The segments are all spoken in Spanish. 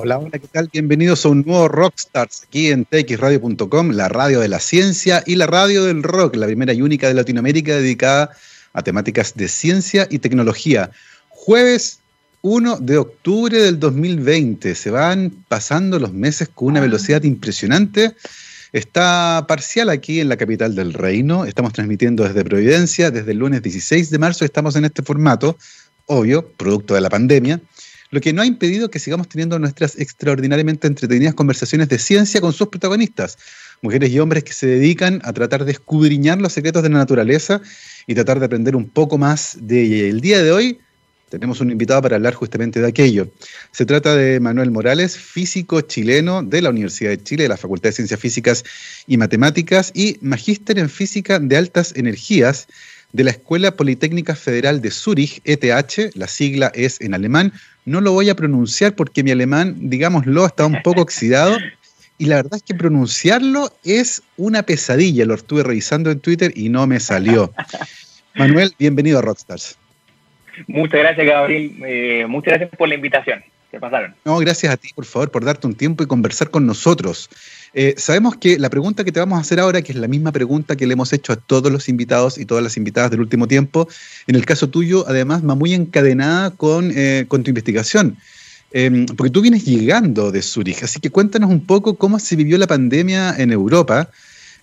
Hola, hola, ¿qué tal? Bienvenidos a un nuevo Rockstars aquí en txradio.com, la radio de la ciencia y la radio del rock, la primera y única de Latinoamérica dedicada a temáticas de ciencia y tecnología. Jueves 1 de octubre del 2020. Se van pasando los meses con una velocidad impresionante. Está parcial aquí en la capital del reino. Estamos transmitiendo desde Providencia. Desde el lunes 16 de marzo estamos en este formato, obvio, producto de la pandemia lo que no ha impedido que sigamos teniendo nuestras extraordinariamente entretenidas conversaciones de ciencia con sus protagonistas, mujeres y hombres que se dedican a tratar de escudriñar los secretos de la naturaleza y tratar de aprender un poco más de ella. El día de hoy tenemos un invitado para hablar justamente de aquello. Se trata de Manuel Morales, físico chileno de la Universidad de Chile, de la Facultad de Ciencias Físicas y Matemáticas y magíster en física de altas energías de la Escuela Politécnica Federal de Zúrich, ETH, la sigla es en alemán, no lo voy a pronunciar porque mi alemán, digámoslo, está un poco oxidado. Y la verdad es que pronunciarlo es una pesadilla. Lo estuve revisando en Twitter y no me salió. Manuel, bienvenido a Rockstars. Muchas gracias, Gabriel. Eh, muchas gracias por la invitación. ¿Qué pasaron? No, gracias a ti, por favor, por darte un tiempo y conversar con nosotros. Eh, sabemos que la pregunta que te vamos a hacer ahora, que es la misma pregunta que le hemos hecho a todos los invitados y todas las invitadas del último tiempo, en el caso tuyo, además, va muy encadenada con, eh, tu investigación. Em, porque tú vienes llegando de Zurich, así que cuéntanos un poco cómo se vivió la pandemia en Europa.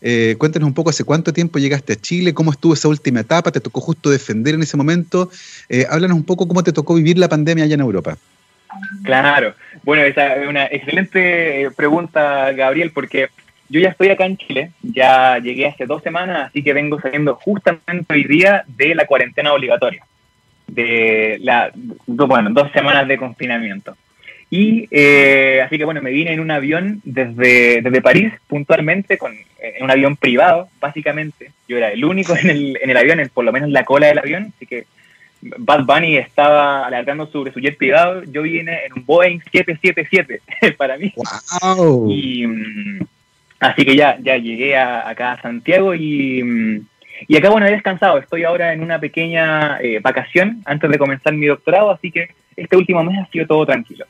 Eh, cuéntanos un poco hace cuánto tiempo llegaste a Chile, cómo estuvo esa última etapa, te tocó justo defender en ese momento. háblanos un poco cómo te tocó vivir la pandemia allá en Europa. Claro, bueno, esa es una excelente eh, pregunta, Gabriel, porque yo ya estoy acá en Chile, ya llegué hace dos semanas, así que vengo saliendo justamente hoy día de la cuarentena obligatoria, de la, bueno, dos semanas de confinamiento. Y eh, así que bueno, me vine en un avión desde, desde París, puntualmente, con, en un avión privado, básicamente. Yo era el único en el, en el avión, en, por lo menos en la cola del avión, así que Bad Bunny estaba alargando sobre su jet privado, yo vine en un Boeing 777 para mí. Wow. Y mm, así que ya, ya llegué acá a Santiago y, mm, y acá bueno he descansado. Estoy ahora en una pequeña eh, vacación antes de comenzar mi doctorado, así que este último mes ha sido todo tranquilo.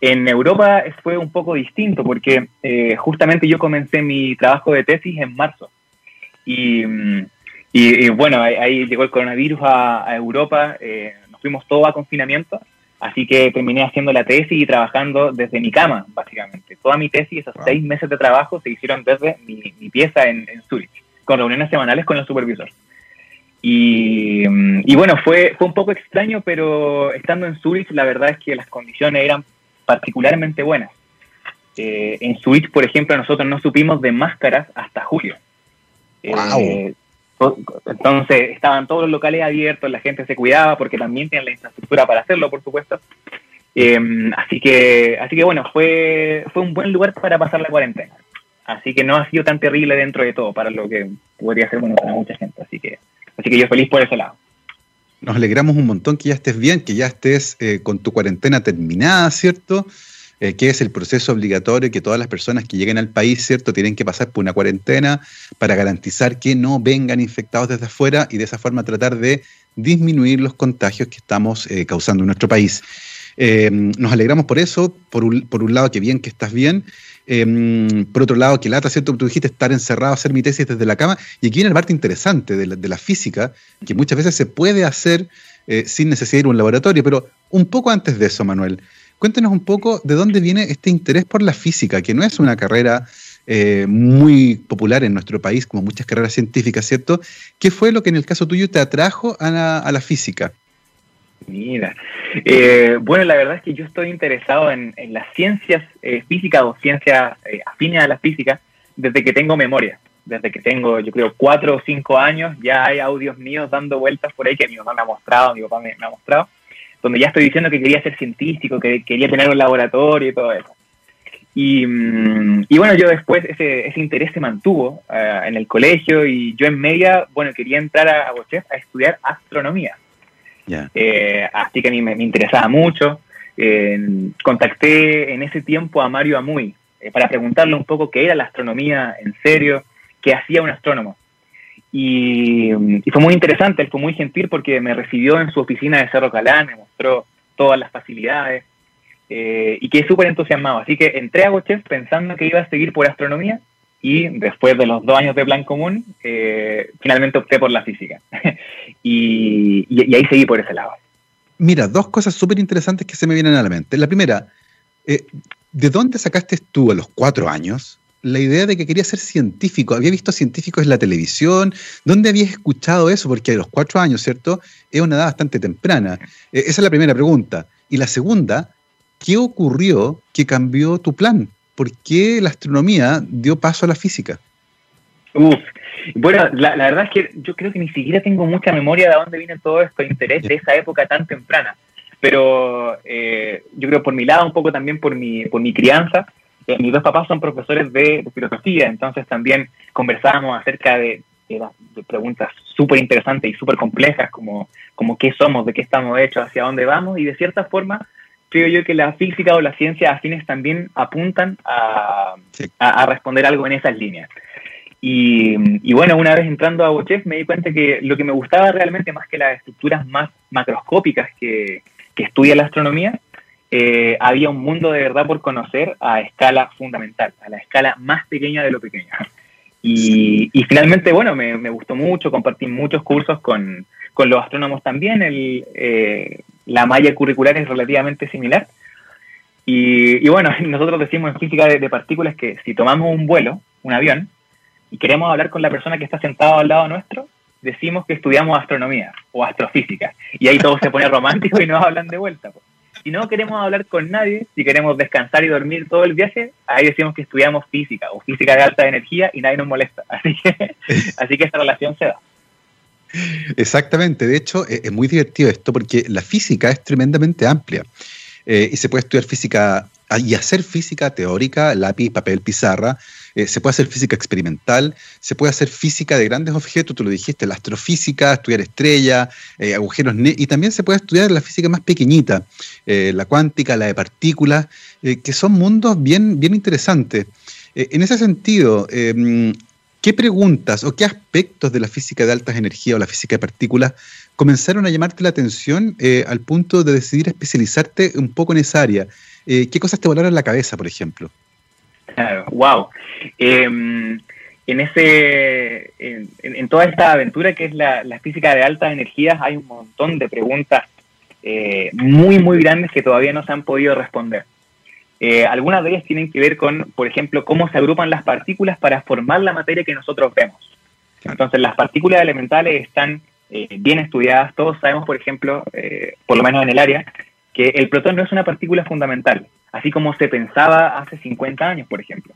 En Europa fue un poco distinto porque eh, justamente yo comencé mi trabajo de tesis en marzo. Y mm, y, bueno, ahí, llegó el coronavirus a, Europa, eh, nos fuimos todos a confinamiento, así que terminé haciendo la tesis y trabajando desde mi cama, básicamente. Toda mi tesis, esos seis meses de trabajo, se hicieron desde mi, pieza en, en, Zurich, con reuniones semanales con el supervisor. Y, y, bueno, fue, fue un poco extraño, pero estando en Zurich, la verdad es que las condiciones eran particularmente buenas. Eh, en Zurich, por ejemplo, nosotros no supimos de máscaras hasta julio. Wow. Entonces estaban todos los locales abiertos, la gente se cuidaba porque también tienen la infraestructura para hacerlo, por supuesto. Em, así que, así que bueno, fue, fue un buen lugar para pasar la cuarentena. Así que no ha sido tan terrible dentro de todo para lo que podría ser bueno para mucha gente. Así que, así que yo feliz por ese lado. Nos alegramos un montón que ya estés bien, que ya estés eh, con tu cuarentena terminada, ¿cierto? Eh, que es el proceso obligatorio que todas las personas que lleguen al país, ¿cierto?, tienen que pasar por una cuarentena para garantizar que no vengan infectados desde afuera y de esa forma tratar de disminuir los contagios que estamos eh, causando en nuestro país. Eh, nos alegramos por eso, por un, por un lado, que bien que estás bien, eh, por otro lado, que lata, ¿cierto? Tú dijiste estar encerrado, hacer mi tesis desde la cama. Y aquí viene la parte interesante de la, de la física, que muchas veces se puede hacer sin necesidad de ir a un laboratorio. Pero un poco antes de eso, Manuel, Cuéntenos un poco de dónde viene este interés por la física, que no es una carrera eh, muy popular en nuestro país, como muchas carreras científicas, ¿cierto? ¿Qué fue lo que en el caso tuyo te atrajo a la, física? Mira, eh, bueno, la verdad es que yo estoy interesado en, las ciencias eh, físicas o ciencias afines a la física desde que tengo memoria. Desde que tengo, yo creo, cuatro o cinco años, ya hay audios míos dando vueltas por ahí que mi mamá me ha mostrado, mi papá me ha mostrado, donde ya estoy diciendo que quería ser científico, que quería tener un laboratorio y todo eso. Y, mm, bueno, yo después ese, ese interés se mantuvo eh, en el colegio y yo en media, bueno, quería entrar a, a estudiar astronomía. Eh, así que a mí me, interesaba mucho. contacté en ese tiempo a Mario Amuy eh, para preguntarle un poco qué era la astronomía en serio, qué hacía un astrónomo. Y, fue muy interesante, él fue muy gentil porque me recibió en su oficina de Cerro Calán, me mostró todas las facilidades. eh, y quedé súper entusiasmado. Así que entré a GoChef pensando que iba a seguir por astronomía y después de los dos años de plan común, eh, finalmente opté por la física. y, ahí seguí por ese lado. Mira, dos cosas súper interesantes que se me vienen a la mente. La primera, eh, ¿de dónde sacaste tú a los cuatro años la idea de que quería ser científico? ¿Había visto científicos en la televisión? ¿Dónde habías escuchado eso? Porque a los cuatro años, ¿cierto? Es una edad bastante temprana. esa es la primera pregunta. Y la segunda, ¿qué ocurrió que cambió tu plan? ¿Por qué la astronomía dio paso a la física? Uf, bueno, la, verdad es que yo creo que ni siquiera tengo mucha memoria de dónde viene todo esto interés de esa época tan temprana. Pero eh, yo creo por mi lado, un poco también por mi, por mi crianza, eh, mis dos papás son profesores de, filosofía, entonces también conversábamos acerca de, preguntas súper interesantes y súper complejas, como, como qué somos, de qué estamos hechos, hacia dónde vamos, y de cierta forma creo yo que la física o la ciencia afines también apuntan a, responder algo en esas líneas. Y, bueno, una vez entrando a Bochef me di cuenta que lo que me gustaba realmente más que las estructuras más macroscópicas que, estudia la astronomía, eh, había un mundo de verdad por conocer a escala fundamental, a la escala más pequeña de lo pequeño. Y, finalmente, bueno, me, gustó mucho, compartí muchos cursos con, los astrónomos también, el, eh, la malla curricular es relativamente similar. Y, bueno, nosotros decimos en física de, partículas que si tomamos un vuelo, un avión, y queremos hablar con la persona que está sentada al lado nuestro, decimos que estudiamos astronomía o astrofísica. Y ahí todo se pone romántico y nos hablan de vuelta. Si no queremos hablar con nadie, si queremos descansar y dormir todo el viaje, ahí decimos que estudiamos física o física de alta energía y nadie nos molesta. Así que, así que esta relación se da. Exactamente, de hecho e-, es muy divertido esto porque la física es tremendamente amplia eh, y se puede estudiar física ah, y hacer física teórica, lápiz, papel, pizarra, eh, se puede hacer física experimental, se puede hacer física de grandes objetos, tú lo dijiste, la astrofísica, estudiar estrellas, eh, agujeros, y también se puede estudiar la física más pequeñita, la cuántica, la de partículas, que son mundos bien, bien interesantes. en ese sentido, ¿Qué preguntas o qué aspectos de la física de altas energías o la física de partículas comenzaron a llamarte la atención eh, al punto de decidir especializarte un poco en esa área? Eh, ¿Qué cosas te volaron la cabeza, por ejemplo? Claro, wow. Em, en, ese, en, toda esta aventura que es la, física de altas energías hay un montón de preguntas eh, muy, muy grandes que todavía no se han podido responder. Eh, algunas de ellas tienen que ver con, por ejemplo, cómo se agrupan las partículas para formar la materia que nosotros vemos. Entonces, las partículas elementales están eh, bien estudiadas. Todos sabemos, por ejemplo, eh, por lo menos en el área, que el protón no es una partícula fundamental, así como se pensaba hace 50 años, por ejemplo.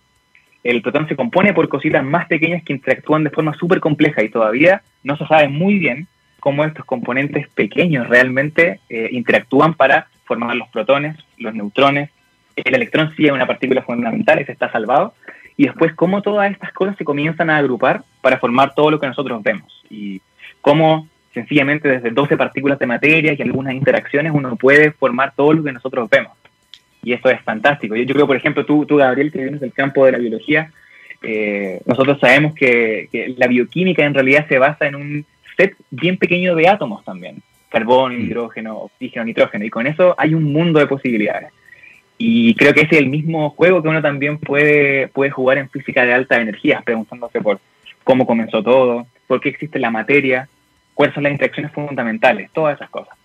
El protón se compone por cositas más pequeñas que interactúan de forma súper compleja y todavía no se sabe muy bien cómo estos componentes pequeños realmente interactúan para formar los protones, los neutrones, el electrón sí es una partícula fundamental, ese está salvado, y después cómo todas estas cosas se comienzan a agrupar para formar todo lo que nosotros vemos, y cómo sencillamente desde 12 partículas de materia y algunas interacciones uno puede formar todo lo que nosotros vemos. Y eso es fantástico. Yo, creo, por ejemplo, tú, tú, Gabriel, que vienes del campo de la biología, eh, nosotros sabemos que, que, la bioquímica en realidad se basa en un set bien pequeño de átomos también. Carbón, mm. hidrógeno, oxígeno, nitrógeno. Y con eso hay un mundo de posibilidades. Y creo que ese es el mismo juego que uno también puede, puede jugar en física de alta energía, preguntándose por cómo comenzó todo, por qué existe la materia, cuáles son las interacciones fundamentales, todas esas cosas.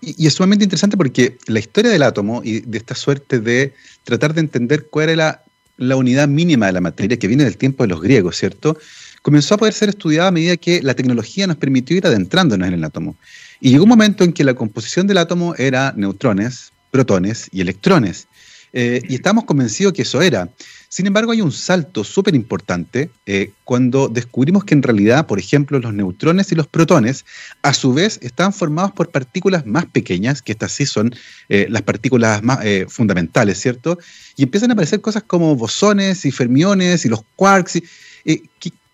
y, es sumamente interesante porque la historia del átomo y de esta suerte de tratar de entender cuál era la unidad mínima de la materia, que viene del tiempo de los griegos, ¿cierto? Comenzó a poder ser estudiada a medida que la tecnología nos permitió ir adentrándonos en el átomo. Y llegó un momento en que la composición del átomo era neutrones, protones y electrones. Eh, y estamos convencidos que eso era. Sin embargo, hay un salto súper importante eh, cuando descubrimos que en realidad, por ejemplo, los neutrones y los protones, a su vez, están formados por partículas más pequeñas, que estas sí son eh, las partículas más fundamentales, ¿cierto? Y empiezan a aparecer cosas como bosones y fermiones y los quarks.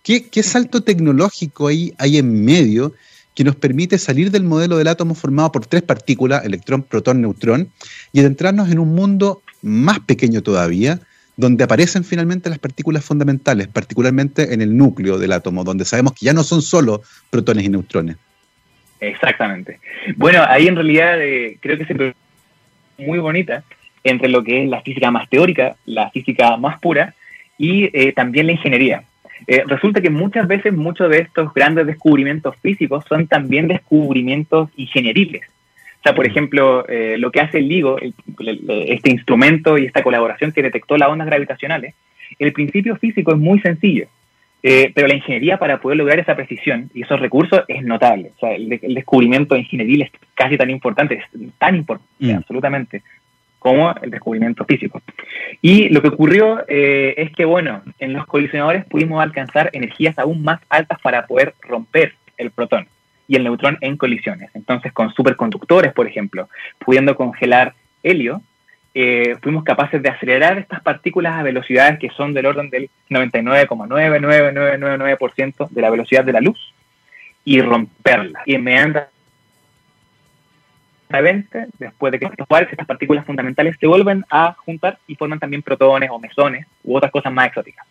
¿qué, qué, salto tecnológico hay, hay en medio que nos permite salir del modelo del átomo formado por tres partículas, electrón, protón, neutrón, y adentrarnos en un mundo más pequeño todavía, donde aparecen finalmente las partículas fundamentales, particularmente en el núcleo del átomo, donde sabemos que ya no son solo protones y neutrones. Exactamente. Bueno, ahí en realidad eh, creo que se muy bonita entre lo que es la física más teórica, la física más pura y eh, también la ingeniería. Eh, resulta que muchas veces muchos de estos grandes descubrimientos físicos son también descubrimientos ingenieriles. Sea, por ejemplo, lo que hace el LIGO, este instrumento y esta colaboración que detectó las ondas gravitacionales, el principio físico es muy sencillo. Eh, pero la ingeniería para poder lograr esa precisión y esos recursos es notable. O sea, el, descubrimiento ingenieril es casi tan importante, es tan importante, mm. absolutamente, como el descubrimiento físico. Y lo que ocurrió eh, es que, bueno, en los colisionadores pudimos alcanzar energías aún más altas para poder romper el protón y el neutrón en colisiones. Entonces, con superconductores, por ejemplo, pudiendo congelar helio, eh, fuimos capaces de acelerar estas partículas a velocidades que son del orden del 99,99999% de la velocidad de la luz y romperlas. Y inmediatamente, después de que estas partículas fundamentales se vuelven a juntar y forman también protones o mesones u otras cosas más exóticas.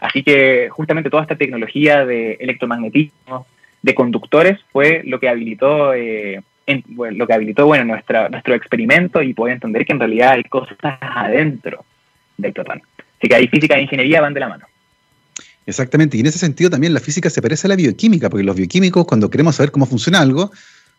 Así que justamente toda esta tecnología de electromagnetismo, de conductores, fue lo que habilitó eh, lo que habilitó bueno, nuestro experimento y poder entender que en realidad hay cosas adentro del protón. Así que ahí física e ingeniería van de la mano. Exactamente, y en ese sentido también la física se parece a la bioquímica, porque los bioquímicos cuando queremos saber cómo funciona algo,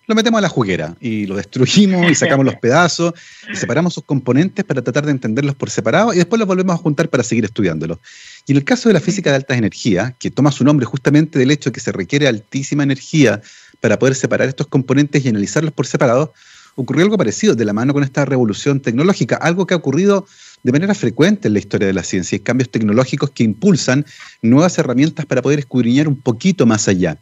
lo metemos a la juguera y lo destruimos y sacamos los pedazos y separamos sus componentes para tratar de entenderlos por separado y después los volvemos a juntar para seguir estudiándolos. Y en el caso de la física de altas energías, que toma su nombre justamente del hecho de que se requiere altísima energía para poder separar estos componentes y analizarlos por separado, ocurrió algo parecido de la mano con esta revolución tecnológica, algo que ha ocurrido de manera frecuente en la historia de la ciencia, y cambios tecnológicos que impulsan nuevas herramientas para poder escudriñar un poquito más allá.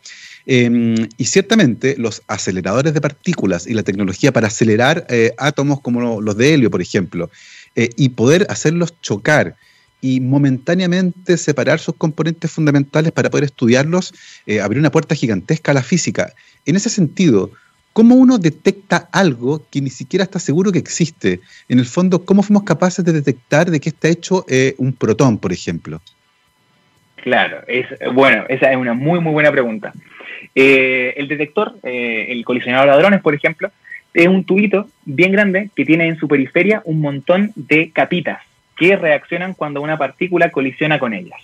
Em, y ciertamente los aceleradores de partículas y la tecnología para acelerar eh, átomos como los de helio, por ejemplo, eh, y poder hacerlos chocar y momentáneamente separar sus componentes fundamentales para poder estudiarlos, eh, abrió una puerta gigantesca a la física. En ese sentido, ¿cómo uno detecta algo que ni siquiera está seguro que existe? En el fondo, ¿cómo fuimos capaces de detectar de qué está hecho un protón, por ejemplo? Claro, es, bueno, esa es una muy, muy buena pregunta. Eh, el detector, el colisionador de hadrones, por ejemplo, es un tubito bien grande que tiene en su periferia un montón de capitas que reaccionan cuando una partícula colisiona con ellas.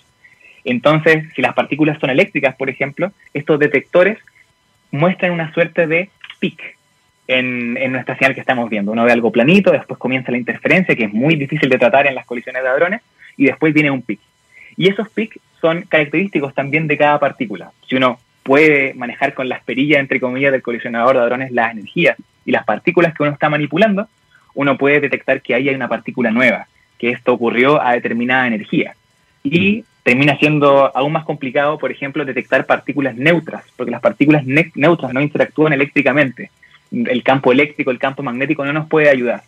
Entonces, si las partículas son eléctricas, por ejemplo, estos detectores muestran una suerte de pic en, nuestra señal que estamos viendo. Uno ve algo planito, después comienza la interferencia, que es muy difícil de tratar en las colisiones de hadrones, y después viene un pic. Y esos pics son característicos también de cada partícula. Si uno puede manejar con las perillas, entre comillas, del colisionador de hadrones las energías y las partículas que uno está manipulando, uno puede detectar que ahí hay una partícula nueva que esto ocurrió a determinada energía. Y termina siendo aún más complicado, por ejemplo, detectar partículas neutras, porque las partículas neutras no interactúan eléctricamente. El campo eléctrico, el campo magnético no nos puede ayudar.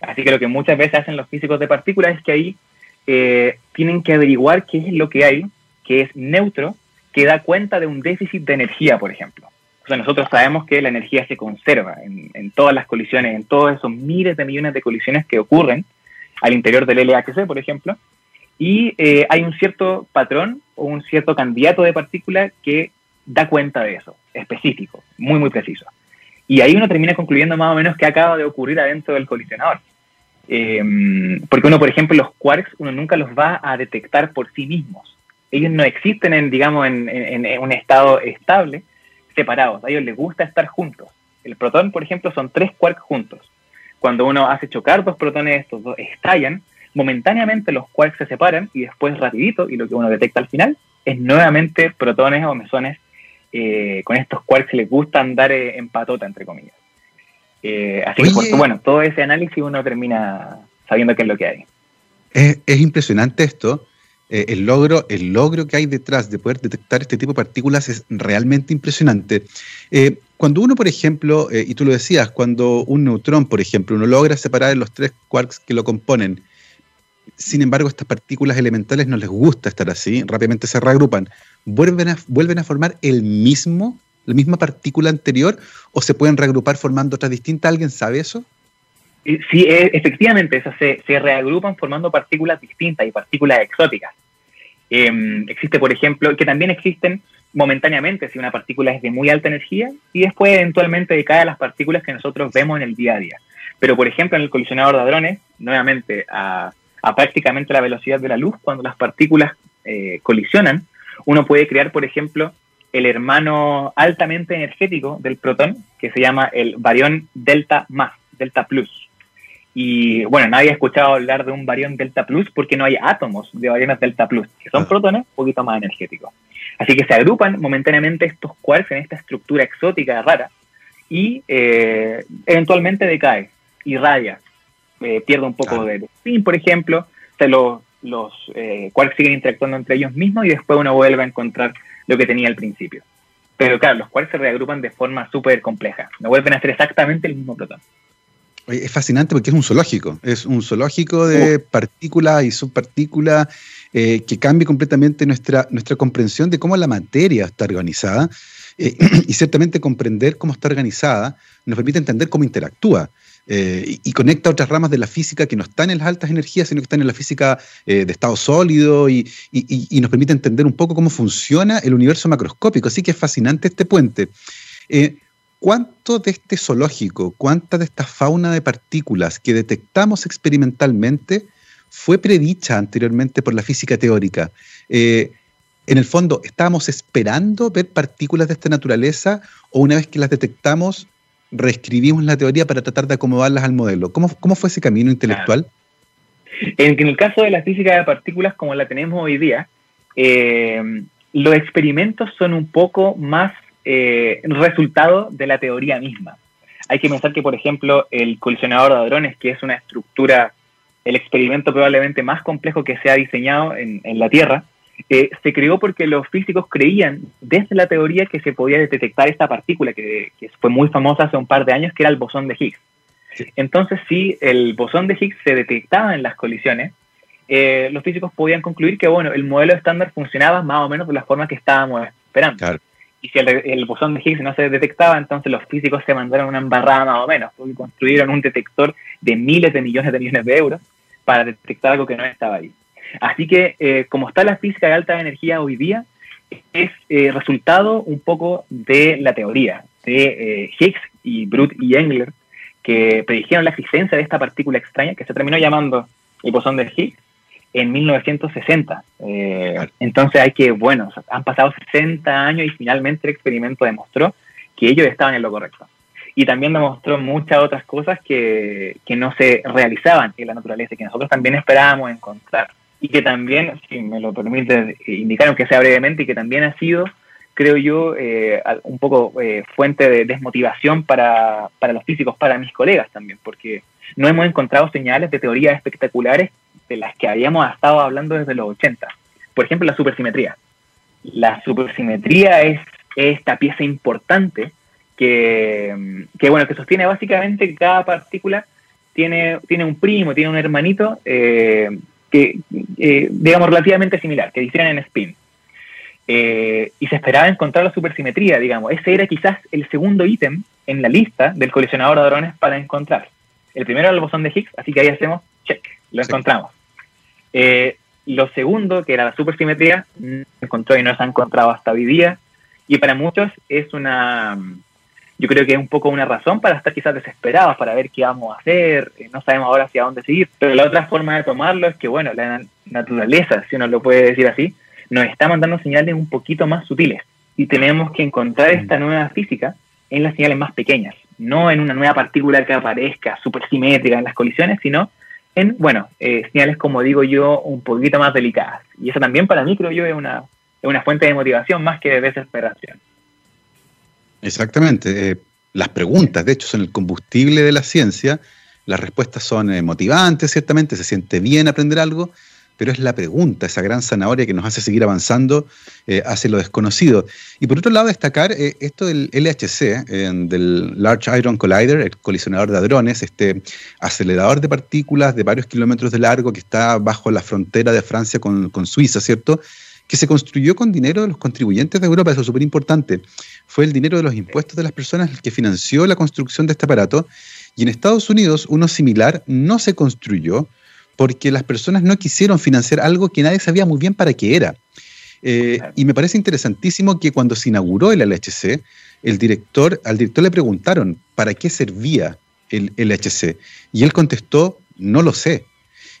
Así que lo que muchas veces hacen los físicos de partículas es que ahí eh, tienen que averiguar qué es lo que hay, que es neutro, que da cuenta de un déficit de energía, por ejemplo. O sea, nosotros sabemos que la energía se conserva en, todas las colisiones, en todos esos miles de millones de colisiones que ocurren, al interior del LHC, por ejemplo, y eh, hay un cierto patrón o un cierto candidato de partícula que da cuenta de eso, específico, muy, muy preciso. Y ahí uno termina concluyendo más o menos qué acaba de ocurrir adentro del colisionador. Em, porque uno, por ejemplo, los quarks, uno nunca los va a detectar por sí mismos. Ellos no existen en, digamos, en, en un estado estable, separados. A ellos les gusta estar juntos. El protón, por ejemplo, son tres quarks juntos cuando uno hace chocar dos protones, estos dos estallan, momentáneamente los quarks se separan y después rapidito, y lo que uno detecta al final, es nuevamente protones o mesones eh, con estos quarks que les gusta andar eh, en patota, entre comillas. Eh, así que, bueno, todo ese análisis uno termina sabiendo qué es lo que hay. Es, impresionante esto. El, logro, el logro que hay detrás de poder detectar este tipo de partículas es realmente impresionante. Cuando uno, por ejemplo, eh, y tú lo decías, cuando un neutrón, por ejemplo, uno logra separar los tres quarks que lo componen, sin embargo, estas partículas elementales no les gusta estar así, rápidamente se reagrupan, ¿vuelven a, vuelven a formar el mismo, la misma partícula anterior o se pueden reagrupar formando otras distintas? ¿Alguien sabe eso? Sí, e, efectivamente, se, se reagrupan formando partículas distintas y partículas exóticas. Em, existe, por ejemplo, que también existen momentáneamente si una partícula es de muy alta energía y después eventualmente decae a las partículas que nosotros vemos en el día a día. Pero, por ejemplo, en el colisionador de hadrones, nuevamente a, prácticamente la velocidad de la luz, cuando las partículas eh, colisionan, uno puede crear, por ejemplo, el hermano altamente energético del protón, que se llama el barión delta más, delta plus. Y bueno, nadie ha escuchado hablar de un barión delta plus porque no hay átomos de bariones delta plus, que son protones un poquito más energéticos. Así que se agrupan momentáneamente estos quarks en esta estructura exótica rara y eh, eventualmente decae, irradia, eh, pierde un poco de spin, por ejemplo, se los, los eh, quarks siguen interactuando entre ellos mismos y después uno vuelve a encontrar lo que tenía al principio. Pero claro, los quarks se reagrupan de forma súper compleja, no vuelven a ser exactamente el mismo protón. Es fascinante porque es un zoológico, es un zoológico de partículas y subpartículas eh, que cambia completamente nuestra, nuestra comprensión de cómo la materia está organizada eh, y ciertamente comprender cómo está organizada nos permite entender cómo interactúa. Eh, y, conecta otras ramas de la física que no están en las altas energías, sino que están en la física de estado sólido y, y, nos permite entender un poco cómo funciona el universo macroscópico. Así que es fascinante este puente. ¿Cuánto de este zoológico, cuánta de esta fauna de partículas que detectamos experimentalmente fue predicha anteriormente por la física teórica? Eh, en el fondo, ¿estábamos esperando ver partículas de esta naturaleza o una vez que las detectamos, reescribimos la teoría para tratar de acomodarlas al modelo? ¿Cómo, cómo fue ese camino intelectual? En, el caso de la física de partículas como la tenemos hoy día, eh, los experimentos son un poco más eh, resultado de la teoría misma. Hay que pensar que, por ejemplo, el colisionador de hadrones, que es una estructura, el experimento probablemente más complejo que se ha diseñado en, la Tierra, eh, se creó porque los físicos creían desde la teoría que se podía detectar esta partícula que, fue muy famosa hace un par de años, que era el bosón de Higgs. Entonces, si el bosón de Higgs se detectaba en las colisiones, eh, los físicos podían concluir que bueno, el modelo estándar funcionaba más o menos de la forma que estábamos esperando. Claro. Y si el, bosón de Higgs no se detectaba, entonces los físicos se mandaron una embarrada más o menos, porque construyeron un detector de miles de millones de millones de euros para detectar algo que no estaba ahí. Así que, eh, como está la física de alta energía hoy día, es eh, resultado un poco de la teoría de eh, Higgs y Brute y Engler, que predijeron la existencia de esta partícula extraña que se terminó llamando el bosón de Higgs en 1960. Eh, entonces hay que, bueno, han pasado 60 años y finalmente el experimento demostró que ellos estaban en lo correcto. Y también demostró muchas otras cosas que, que no se realizaban en la naturaleza y que nosotros también esperábamos encontrar. Y que también, si me lo permite indicar, aunque sea brevemente, y que también ha sido, creo yo, eh, un poco eh, fuente de desmotivación para, para los físicos, para mis colegas también, porque no hemos encontrado señales de teorías espectaculares de las que habíamos estado hablando desde los 80. Por ejemplo, la supersimetría. La supersimetría es esta pieza importante que, bueno, que sostiene básicamente que cada partícula tiene, tiene un primo, tiene un hermanito eh, que, eh, digamos, relativamente similar, que difieren en spin. Eh, y se esperaba encontrar la supersimetría, digamos. Ese era quizás el segundo ítem en la lista del coleccionador de drones para encontrar. El primero era el bosón de Higgs, así que ahí hacemos check, lo encontramos. Eh, lo segundo, que era la supersimetría, no se encontró y no se ha encontrado hasta hoy día. Y para muchos es una, yo creo que es un poco una razón para estar quizás desesperados, para ver qué vamos a hacer, eh, no sabemos ahora hacia dónde seguir. Pero la otra forma de tomarlo es que, bueno, la naturaleza, si uno lo puede decir así, nos está mandando señales un poquito más sutiles. Y tenemos que encontrar esta nueva física en las señales más pequeñas no en una nueva partícula que aparezca supersimétrica en las colisiones, sino en, bueno, eh, señales, como digo yo, un poquito más delicadas. Y eso también para mí, creo yo, es una, es una fuente de motivación más que de desesperación. Exactamente. Eh, las preguntas, de hecho, son el combustible de la ciencia. Las respuestas son eh, motivantes, ciertamente, se siente bien aprender algo, pero es la pregunta, esa gran zanahoria que nos hace seguir avanzando eh, hacia lo desconocido. Y por otro lado, destacar eh, esto del LHC, del Large Iron Collider, el colisionador de hadrones, este acelerador de partículas de varios kilómetros de largo que está bajo la frontera de Francia con, con Suiza, ¿cierto? que se construyó con dinero de los contribuyentes de Europa, eso es súper importante. Fue el dinero de los impuestos de las personas el que financió la construcción de este aparato. Y en Estados Unidos uno similar no se construyó, porque las personas no quisieron financiar algo que nadie sabía muy bien para qué era. Eh, y me parece interesantísimo que cuando se inauguró el LHC, el director, al director le preguntaron para qué servía el LHC. Y él contestó, no lo sé.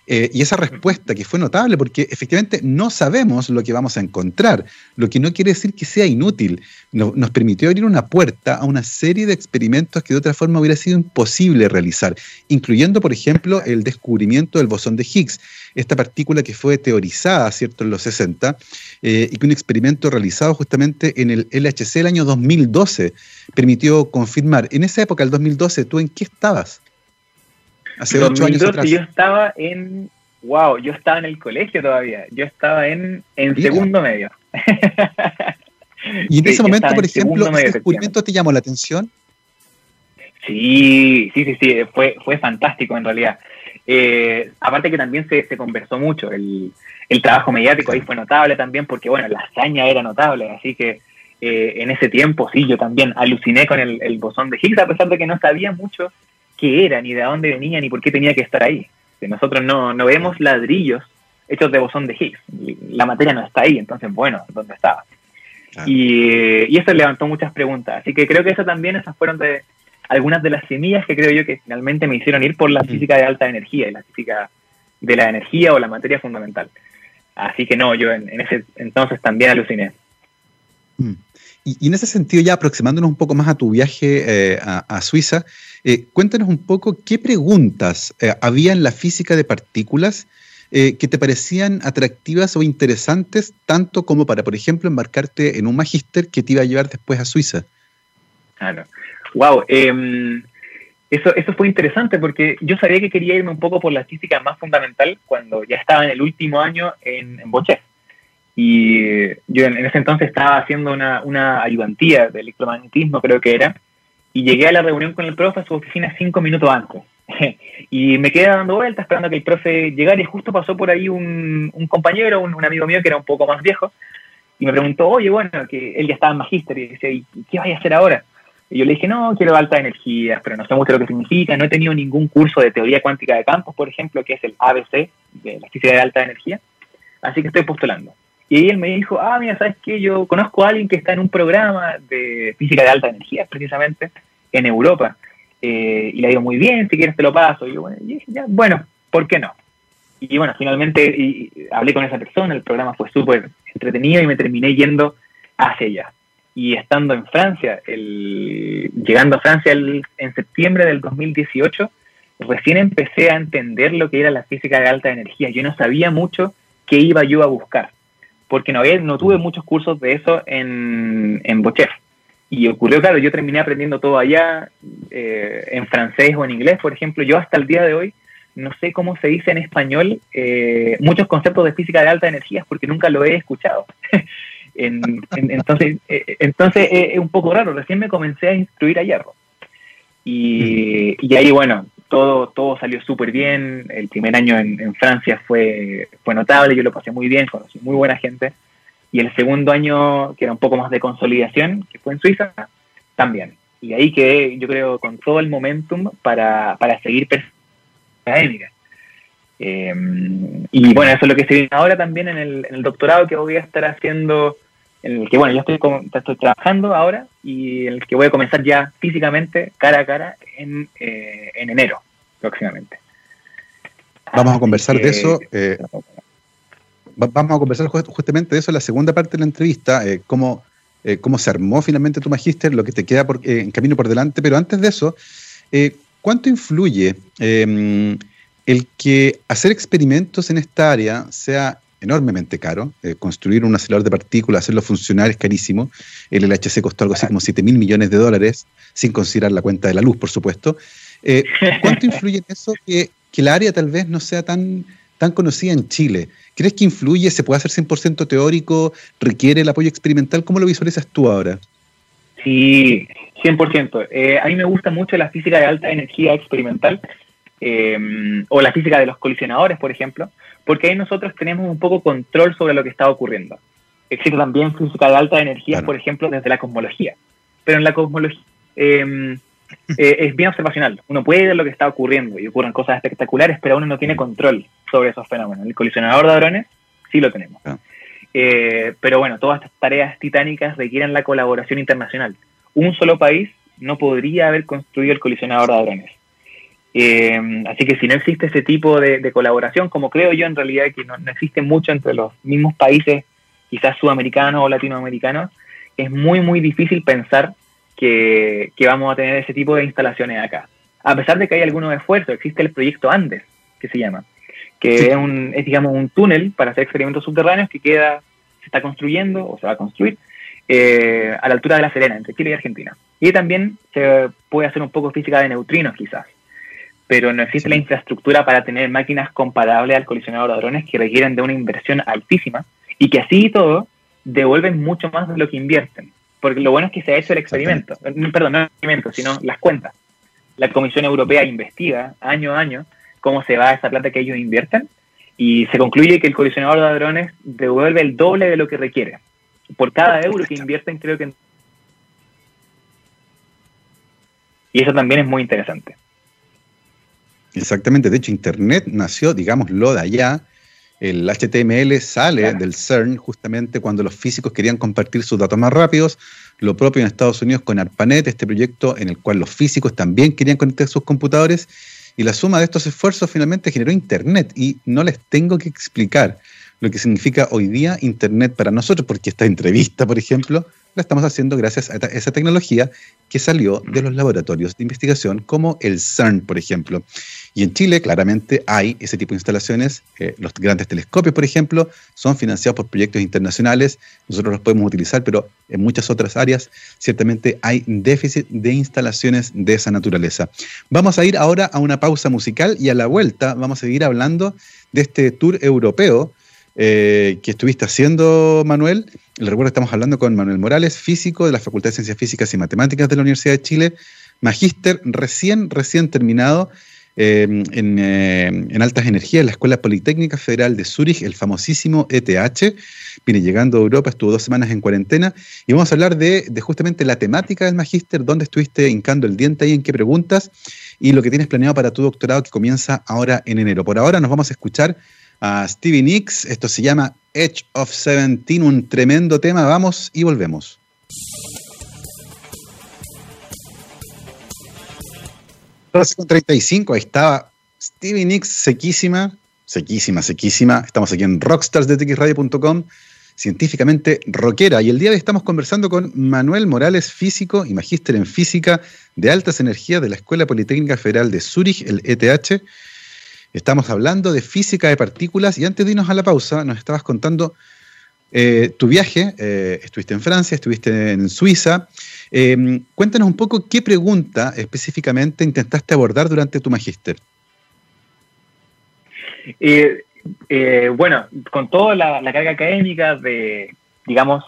Eh, y esa respuesta que fue notable porque efectivamente no sabemos lo que vamos a encontrar, lo que no quiere decir que sea inútil. nos permitió abrir una puerta a una serie de experimentos que de otra forma hubiera sido imposible realizar, incluyendo, por ejemplo, el descubrimiento del bosón de Higgs, esta partícula que fue teorizada, ¿cierto?, en los 60, eh, y que un experimento realizado justamente en el LHC el año 2012 permitió confirmar. En esa época, el 2012, ¿tú en qué estabas? Hace ocho años atrás. Yo estaba en. Wow, yo estaba en el colegio todavía. Yo estaba en, en segundo medio. ¿Y en ese momento, por ejemplo, ese descubrimiento te llamó la atención? Sí, sí, sí, sí. Fue, fue fantástico en realidad. Eh, aparte que también se, se conversó mucho. El, el, trabajo mediático ahí fue notable también, porque bueno, la hazaña era notable. Así que eh, en ese tiempo, sí, yo también aluciné con el, el bosón de Higgs, a pesar de que no sabía mucho qué era, ni de dónde venía, ni por qué tenía que estar ahí. nosotros no, no vemos ladrillos hechos de bosón de Higgs. La materia no está ahí, entonces, bueno, ¿dónde estaba? Y, y, eso levantó muchas preguntas. Así que creo que eso también, esas fueron de algunas de las semillas que creo yo que finalmente me hicieron ir por la física de alta energía y la física de la energía o la materia fundamental. Así que no, yo en, ese entonces también aluciné. Mm. Y, en ese sentido, ya aproximándonos un poco más a tu viaje eh, a, Suiza, eh, cuéntanos un poco qué preguntas eh, había en la física de partículas que te parecían atractivas o interesantes, tanto como para, por ejemplo, embarcarte en un magíster que te iba a llevar después a Suiza. Claro. Wow. Em, eso, eso fue interesante porque yo sabía que quería irme un poco por la física más fundamental cuando ya estaba en el último año en, en y yo en, ese entonces estaba haciendo una, una ayudantía de electromagnetismo, creo que era, y llegué a la reunión con el profe a su oficina cinco minutos antes. y me quedé dando vueltas esperando que el profe llegara y justo pasó por ahí un, un compañero, un, amigo mío que era un poco más viejo, y me preguntó, oye, bueno, que él ya estaba en magíster y decía, ¿y qué vaya a hacer ahora? Y yo le dije, no, quiero alta energía, pero no sé mucho lo que significa, no he tenido ningún curso de teoría cuántica de campos, por ejemplo, que es el ABC, de la física de alta energía, así que estoy postulando. Y él me dijo, ah, mira, ¿sabes qué? Yo conozco a alguien que está en un programa de física de alta energía, precisamente, en Europa. Eh, y le digo, muy bien, si quieres te lo paso. Y yo, bueno, bueno ¿por qué no? Y bueno, finalmente hablé con esa persona, el programa fue súper entretenido y me terminé yendo hacia allá. Y estando en Francia, el, llegando a Francia en septiembre del 2018, recién empecé a entender lo que era la física de alta energía. Yo no sabía mucho qué iba yo a buscar porque no, no tuve muchos cursos de eso en, en Bochef. Y ocurrió, claro, yo terminé aprendiendo todo allá, eh, en francés o en inglés, por ejemplo. Yo hasta el día de hoy no sé cómo se dice en español eh, muchos conceptos de física de alta energía porque nunca lo he escuchado. entonces, eh, entonces es un poco raro. Recién me comencé a instruir a hierro. Y, y ahí, bueno, todo, todo salió súper bien. El primer año en, Francia fue, fue notable, yo lo pasé muy bien, conocí muy buena gente. Y el segundo año, que era un poco más de consolidación, que fue en Suiza, también. Y ahí quedé, yo creo, con todo el momentum para, para seguir académica. Eh, y bueno, eso es lo que se viene ahora también en el, en el doctorado que voy a estar haciendo en el que, bueno, yo estoy, estoy trabajando ahora y en el que voy a comenzar ya físicamente, cara a cara, en, eh, en enero próximamente. Vamos a conversar de eso. Eh, vamos a conversar justamente de eso en la segunda parte de la entrevista, eh, cómo, cómo se armó finalmente tu magíster, lo que te queda por, en camino por delante. Pero antes de eso, ¿cuánto influye em, el que hacer experimentos en esta área sea enormemente caro. Eh, construir un acelerador de partículas, hacerlo funcionar es carísimo. El LHC costó algo así como 7 mil millones de dólares, sin considerar la cuenta de la luz, por supuesto. Eh, ¿Cuánto influye en eso que, que el área tal vez no sea tan, tan conocida en Chile? ¿Crees que influye? ¿Se puede hacer 100% teórico? ¿Requiere el apoyo experimental? ¿Cómo lo visualizas tú ahora? Sí, 100%. Eh, a mí me gusta mucho la física de alta energía experimental o la física de los colisionadores, por ejemplo, porque ahí nosotros tenemos un poco control sobre lo que está ocurriendo. Existe también física de alta energía, por ejemplo, desde la cosmología. Pero en la cosmología, em, eh, es bien observacional. Uno puede ver lo que está ocurriendo y ocurren cosas espectaculares, pero uno no tiene control sobre esos fenómenos. El colisionador de hadrones sí lo tenemos. Ah. Eh, pero bueno, todas estas tareas titánicas requieren la colaboración internacional. Un solo país no podría haber construido el colisionador de hadrones. Eh, así que si no existe ese tipo de, colaboración, como creo yo en realidad que no, existe mucho entre los mismos países, quizás sudamericanos o latinoamericanos, es muy, muy difícil pensar que, vamos a tener ese tipo de instalaciones acá. A pesar de que hay algunos esfuerzos, existe el proyecto Andes, que se llama, que es, un, es, digamos, un túnel para hacer experimentos subterráneos que queda, se está construyendo o se va a construir eh, a la altura de La Serena, entre Chile y Argentina. Y también se puede hacer un poco física de neutrinos, quizás, pero no existe la infraestructura para tener máquinas comparables al colisionador de hadrones que requieren de una inversión altísima y que así y todo devuelven mucho más de lo que invierten. Porque lo bueno es que se ha hecho el experimento, perdón, no el experimento, sino las cuentas. La Comisión Europea investiga año a año cómo se va esa plata que ellos invierten y se concluye que el colisionador de hadrones devuelve el doble de lo que requiere. Por cada euro que invierten, creo que... Y eso también es muy interesante. Exactamente, de hecho Internet nació, digámoslo, de allá, el HTML sale del CERN justamente cuando los físicos querían compartir sus datos más rápidos. Lo propio en Estados Unidos con ARPANET, este proyecto en el cual los físicos también querían conectar sus computadores. Y la suma de estos esfuerzos finalmente generó Internet. Y no les tengo que explicar lo que significa hoy día Internet para nosotros, porque esta entrevista, por ejemplo, la estamos haciendo gracias a esa tecnología que salió de los laboratorios de investigación como el CERN, por ejemplo. Y en Chile claramente hay ese tipo de instalaciones. Eh, los grandes telescopios, por ejemplo, son financiados por proyectos internacionales. Nosotros los podemos utilizar, pero en muchas otras áreas ciertamente hay déficit de instalaciones de esa naturaleza. Vamos a ir ahora a una pausa musical y a la vuelta vamos a seguir hablando de este tour europeo eh, que estuviste haciendo, Manuel. Le recuerdo que estamos hablando con Manuel Morales, físico de la Facultad de Ciencias Físicas y Matemáticas de la Universidad de Chile, magíster recién, recién terminado eh, eh, en, altas energías en la Escuela Politécnica Federal de Zúrich, el famosísimo ETH. Viene llegando a Europa, estuvo dos semanas en cuarentena y vamos a hablar de, justamente la temática del magíster, dónde estuviste hincando el diente ahí, en qué preguntas y lo que tienes planeado para tu doctorado que comienza ahora en enero. Por ahora nos vamos a escuchar a Stevie Nicks, esto se llama Edge of Seventeen, un tremendo tema, vamos y volvemos. 12.35, ahí estaba Stevie Nicks, sequísima, sequísima, sequísima. Estamos aquí en rockstarsdetxradio.com, científicamente rockera. Y el día de hoy estamos conversando con Manuel Morales, físico y magíster en física de altas energías de la Escuela Politécnica Federal de Zúrich, el ETH. Estamos hablando de física de partículas y antes de irnos a la pausa nos estabas contando eh, tu viaje, eh, estuviste en Francia, estuviste en Suiza. Eh, cuéntanos un poco qué pregunta específicamente intentaste abordar durante tu magíster. bueno, con toda la, carga académica de, digamos,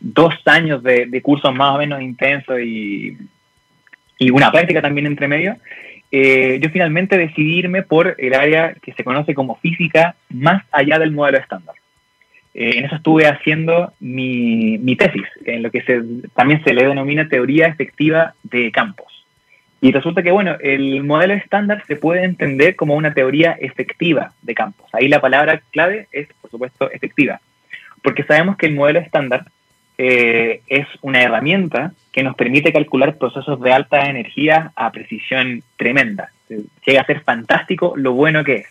dos años de, cursos más o menos intensos y, y una práctica también entre medio, yo finalmente decidí irme por el área que se conoce como física más allá del modelo estándar. Eh, en eso estuve haciendo mi, mi, tesis, en lo que también se le denomina teoría efectiva de campos. Y resulta que, bueno, el modelo estándar se puede entender como una teoría efectiva de campos. Ahí la palabra clave es, por supuesto, efectiva. Porque sabemos que el modelo estándar eh, es una herramienta que nos permite calcular procesos de alta energía a precisión tremenda. Llega a ser fantástico lo bueno que es.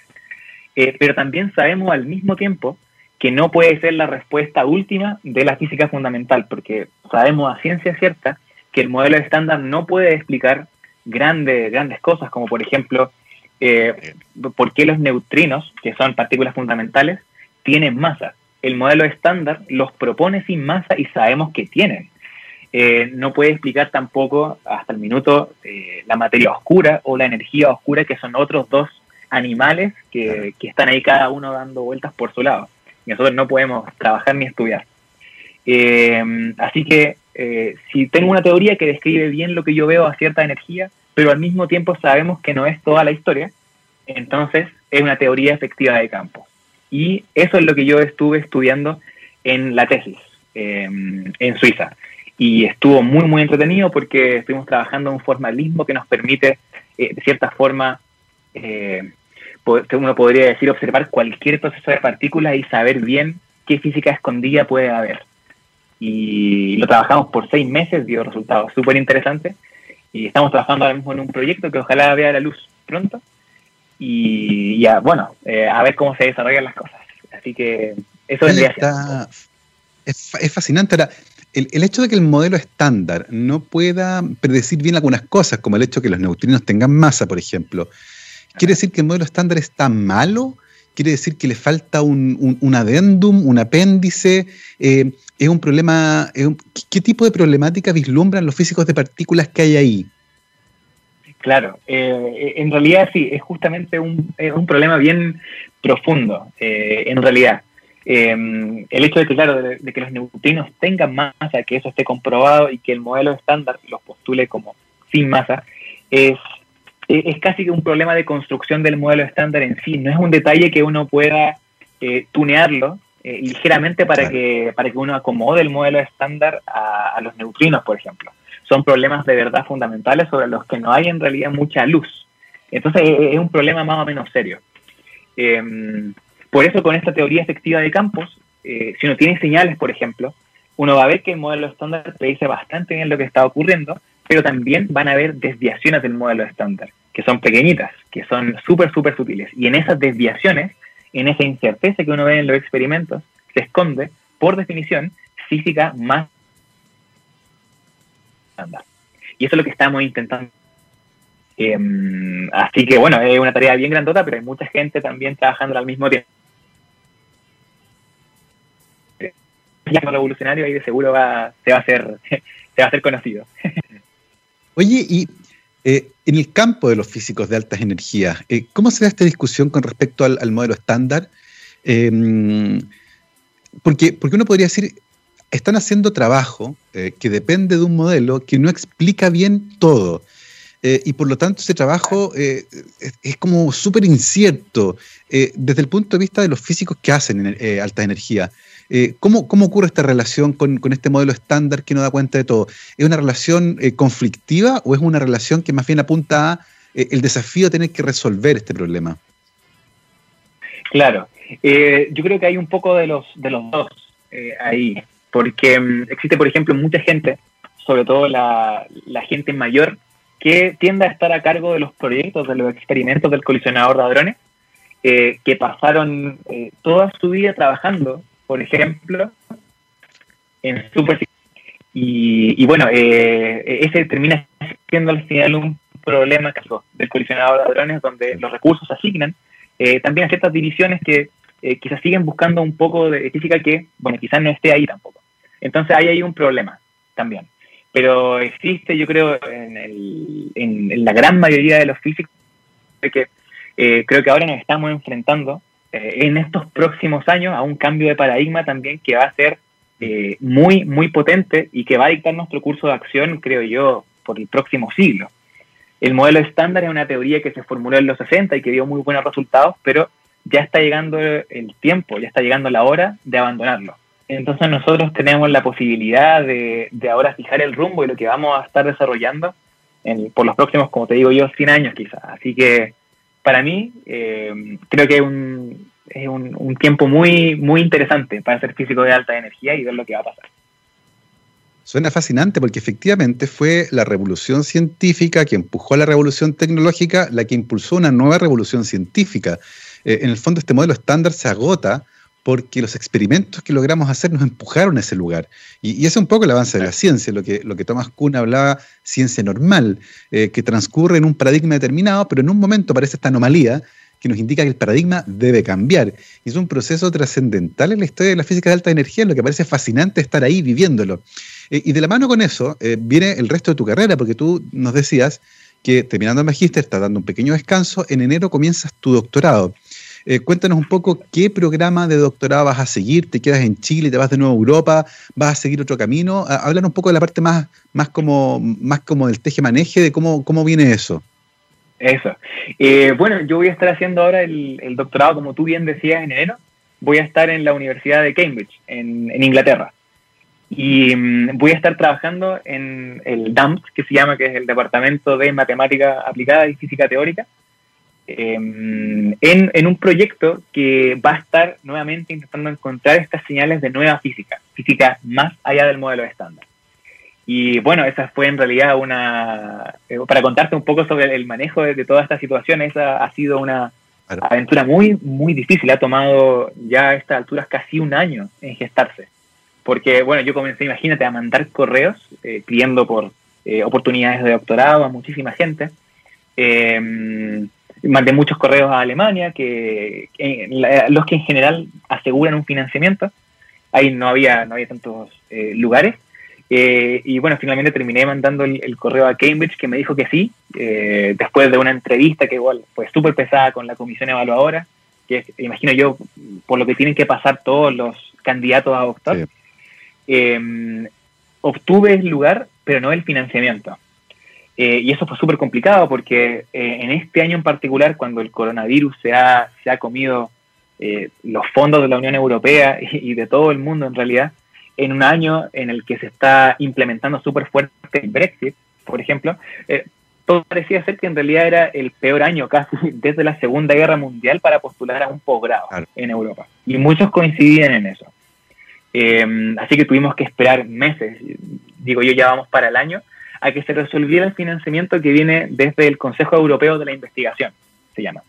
Eh, pero también sabemos al mismo tiempo que no puede ser la respuesta última de la física fundamental, porque sabemos a ciencia cierta que el modelo estándar no puede explicar grandes, grandes cosas, como por ejemplo, eh, por qué los neutrinos, que son partículas fundamentales, tienen masa. El modelo estándar los propone sin masa y sabemos que tienen. Eh, no puede explicar tampoco hasta el minuto eh, la materia oscura o la energía oscura, que son otros dos animales que, que están ahí cada uno dando vueltas por su lado nosotros no podemos trabajar ni estudiar. Eh, así que eh, si tengo una teoría que describe bien lo que yo veo a cierta energía, pero al mismo tiempo sabemos que no es toda la historia, entonces es una teoría efectiva de campo. Y eso es lo que yo estuve estudiando en la tesis eh, en Suiza. y estuvo muy, muy entretenido porque estuvimos trabajando en un formalismo que nos permite, eh, de cierta forma, uno podría decir, observar cualquier proceso de partículas y saber bien qué física escondida puede haber. Y lo trabajamos por seis meses, dio resultados súper interesantes. Y estamos trabajando ahora mismo en un proyecto que ojalá vea la luz pronto. Y ya, bueno, eh, a ver cómo se desarrollan las cosas. Así que eso vendría es, es fascinante. Ahora, el, hecho de que el modelo estándar no pueda predecir bien algunas cosas, como el hecho de que los neutrinos tengan masa, por ejemplo, ¿quiere decir que el modelo estándar está malo? ¿Quiere decir que le falta un, un, adendum, un apéndice? Eh, ¿Es un problema? ¿Qué tipo de problemática vislumbran los físicos de partículas que hay ahí? Claro, eh, en realidad sí, es justamente un, un problema bien profundo, eh, en realidad. Em, el hecho de que, claro, de, que los neutrinos tengan masa, que eso esté comprobado y que el modelo estándar los postule como sin masa, es, es casi que un problema de construcción del modelo estándar en sí. No es un detalle que uno pueda eh, tunearlo eh, ligeramente para, que, para que uno acomode el modelo estándar a, los neutrinos, por ejemplo. Son problemas de verdad fundamentales sobre los que no hay en realidad mucha luz. Entonces es un problema más o menos serio. Eh, por eso con esta teoría efectiva de campos, eh, si uno tiene señales, por ejemplo, uno va a ver que el modelo estándar predice bastante bien lo que está ocurriendo, pero también van a haber desviaciones del modelo estándar, que son pequeñitas, que son súper, súper sutiles. Y en esas desviaciones, en esa incerteza que uno ve en los experimentos, se esconde, por definición, física más estándar. Y eso es lo que estamos intentando em, así que bueno, es una tarea bien grandota, pero hay mucha gente también trabajando al mismo tiempo. revolucionario y de seguro se, va a hacer, se va a hacer conocido. Oye, y eh, en el campo de los físicos de altas energías, eh, ¿cómo se da esta discusión con respecto al, modelo estándar? Em, porque, porque uno podría decir, están haciendo trabajo eh, que depende de un modelo que no explica bien todo. Y por lo tanto ese trabajo es, es, como súper incierto desde el punto de vista de los físicos que hacen alta energía. Eh, ¿cómo, ocurre esta relación con, este modelo estándar que no da cuenta de todo? ¿Es una relación eh, conflictiva o es una relación que más bien apunta a eh, el desafío de tener que resolver este problema? Claro, yo creo que hay un poco de los, de los dos ahí, porque mm, existe, por ejemplo, mucha gente, sobre todo la, gente mayor, que tiende a estar a cargo de los proyectos, de los experimentos del colisionador de hadrones, que pasaron toda su vida trabajando por ejemplo, en super y, y bueno, eh, ese termina siendo al final un problema del colisionador de hadrones donde los recursos se asignan eh, también a ciertas divisiones que eh, quizás siguen buscando un poco de física que, bueno, quizás no esté ahí tampoco. Entonces ahí hay un problema también. Pero existe, yo creo, en, el, en, la gran mayoría de los físicos, que creo que ahora nos estamos enfrentando eh, en estos próximos años a un cambio de paradigma también que va a ser eh, muy, muy potente y que va a dictar nuestro curso de acción, creo yo, por el próximo siglo. El modelo estándar es una teoría que se formuló en los 60 y que dio muy buenos resultados, pero ya está llegando el tiempo, ya está llegando la hora de abandonarlo. Entonces nosotros tenemos la posibilidad de, de ahora fijar el rumbo y lo que vamos a estar desarrollando por los próximos, como te digo yo, 100 años quizás. Así que para mí, eh, creo que es, un, es un, tiempo muy, muy interesante para ser físico de alta energía y ver lo que va a pasar. Suena fascinante porque efectivamente fue la revolución científica que empujó a la revolución tecnológica la que impulsó una nueva revolución científica. Eh, en el fondo este modelo estándar se agota porque los experimentos que logramos hacer nos empujaron a ese lugar. Y, ese es un poco el avance de la ciencia, lo que, lo que Thomas Kuhn hablaba, ciencia normal, eh, que transcurre en un paradigma determinado, pero en un momento aparece esta anomalía que nos indica que el paradigma debe cambiar. Y es un proceso trascendental en la historia de la física de alta energía, lo que parece fascinante estar ahí viviéndolo. Eh, y de la mano con eso eh, viene el resto de tu carrera, porque tú nos decías que terminando el magíster, estás dando un pequeño descanso, en enero comienzas tu doctorado. Eh, cuéntanos un poco qué programa de doctorado vas a seguir, te quedas en Chile, te vas de nuevo a Europa, vas a seguir otro camino. Háblanos un poco de la parte más, más, como, más como del teje-maneje, de cómo, cómo viene eso. Eso. Eh, bueno, yo voy a estar haciendo ahora el, doctorado, como tú bien decías, en enero. Voy a estar en la Universidad de Cambridge, en, Inglaterra. Y mm, voy a estar trabajando en el DAMS, que se llama, que es el Departamento de Matemática Aplicada y Física Teórica, em, en, en, un proyecto que va a estar nuevamente intentando encontrar estas señales de nueva física, física más allá del modelo estándar. Y bueno, esa fue en realidad una, eh, para contarte un poco sobre el manejo de, toda esta situación, esa ha sido una aventura muy, muy difícil, ha tomado ya a estas alturas casi un año en gestarse. Porque, bueno, yo comencé, imagínate, a mandar correos eh, pidiendo por eh, oportunidades de doctorado a muchísima gente. Em, mandé muchos correos a Alemania, que, los que en general aseguran un financiamiento. Ahí no había, no había tantos lugares. Eh, y bueno, finalmente terminé mandando el, correo a Cambridge que me dijo que sí, eh, después de una entrevista que igual fue súper pesada con la comisión evaluadora, que imagino yo por lo que tienen que pasar todos los candidatos a doctor. Em, obtuve el lugar, pero no el financiamiento. Eh, y eso fue súper complicado porque en este año en particular, cuando el coronavirus se ha, se ha comido los fondos de la Unión Europea y de todo el mundo en realidad, en un año en el que se está implementando súper fuerte el Brexit, por ejemplo, eh, todo parecía ser que en realidad era el peor año casi desde la Segunda Guerra Mundial para postular a un posgrado en Europa. Y muchos coincidían en eso. Así que tuvimos que esperar meses, digo yo ya vamos para el año, a que se resolviera el financiamiento que viene desde el Consejo Europeo de la Investigación, se llama.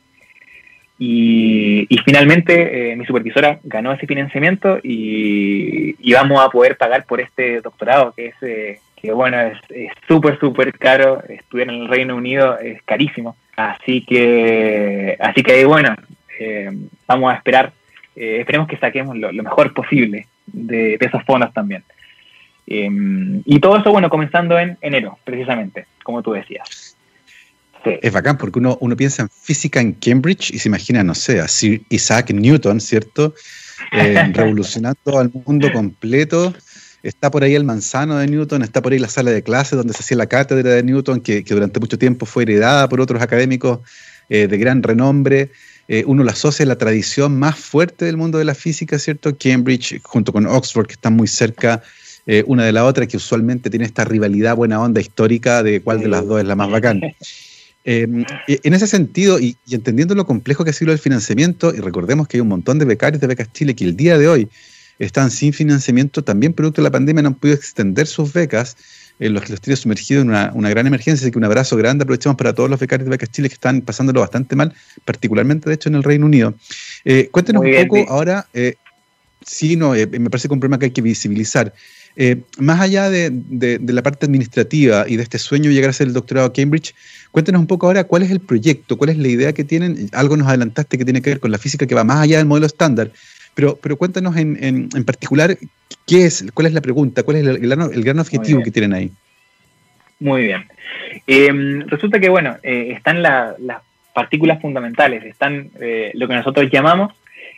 Y, finalmente eh, mi supervisora ganó ese financiamiento y, vamos a poder pagar por este doctorado que es, eh, que bueno, es súper, súper caro. Estudiar en el Reino Unido es carísimo. Así que, así que bueno, eh, vamos a esperar, esperemos que saquemos lo, mejor posible de, de, esos fondos también. Y todo eso, bueno, comenzando en enero, precisamente, como tú decías. Es bacán porque uno, uno piensa en física en Cambridge y se imagina, no sé, a Sir Isaac Newton, ¿cierto? Eh, revolucionando al mundo completo. Está por ahí el manzano de Newton, está por ahí la sala de clases donde se hacía la cátedra de Newton, que, durante mucho tiempo fue heredada por otros académicos eh, de gran renombre. Eh, uno la asocia a la tradición más fuerte del mundo de la física, ¿cierto? Cambridge, junto con Oxford, que están muy cerca una de la otra, que usualmente tiene esta rivalidad buena onda histórica de cuál de las dos es la más bacán. Em, en ese sentido, y, entendiendo lo complejo que ha sido el financiamiento, y recordemos que hay un montón de becarios de Becas Chile que el día de hoy están sin financiamiento, también producto de la pandemia no han podido extender sus becas, en los que los tiene sumergidos en una, gran emergencia, así que un abrazo grande aprovechamos para todos los becarios de Becas Chile que están pasándolo bastante mal, particularmente de hecho en el Reino Unido. Eh, cuéntenos un poco ahora, eh, sí, no, eh, me parece que un problema que hay que visibilizar. Eh, más allá de, la parte administrativa y de este sueño de llegar a ser el doctorado a Cambridge, cuéntenos un poco ahora cuál es el proyecto, cuál es la idea que tienen. Algo nos adelantaste que tiene que ver con la física que va más allá del modelo estándar, pero, pero cuéntanos en, particular qué es, cuál es la pregunta, cuál es el, gran, objetivo que tienen ahí. Muy bien. Em, resulta que, bueno, eh, están las partículas fundamentales, están eh, lo que nosotros llamamos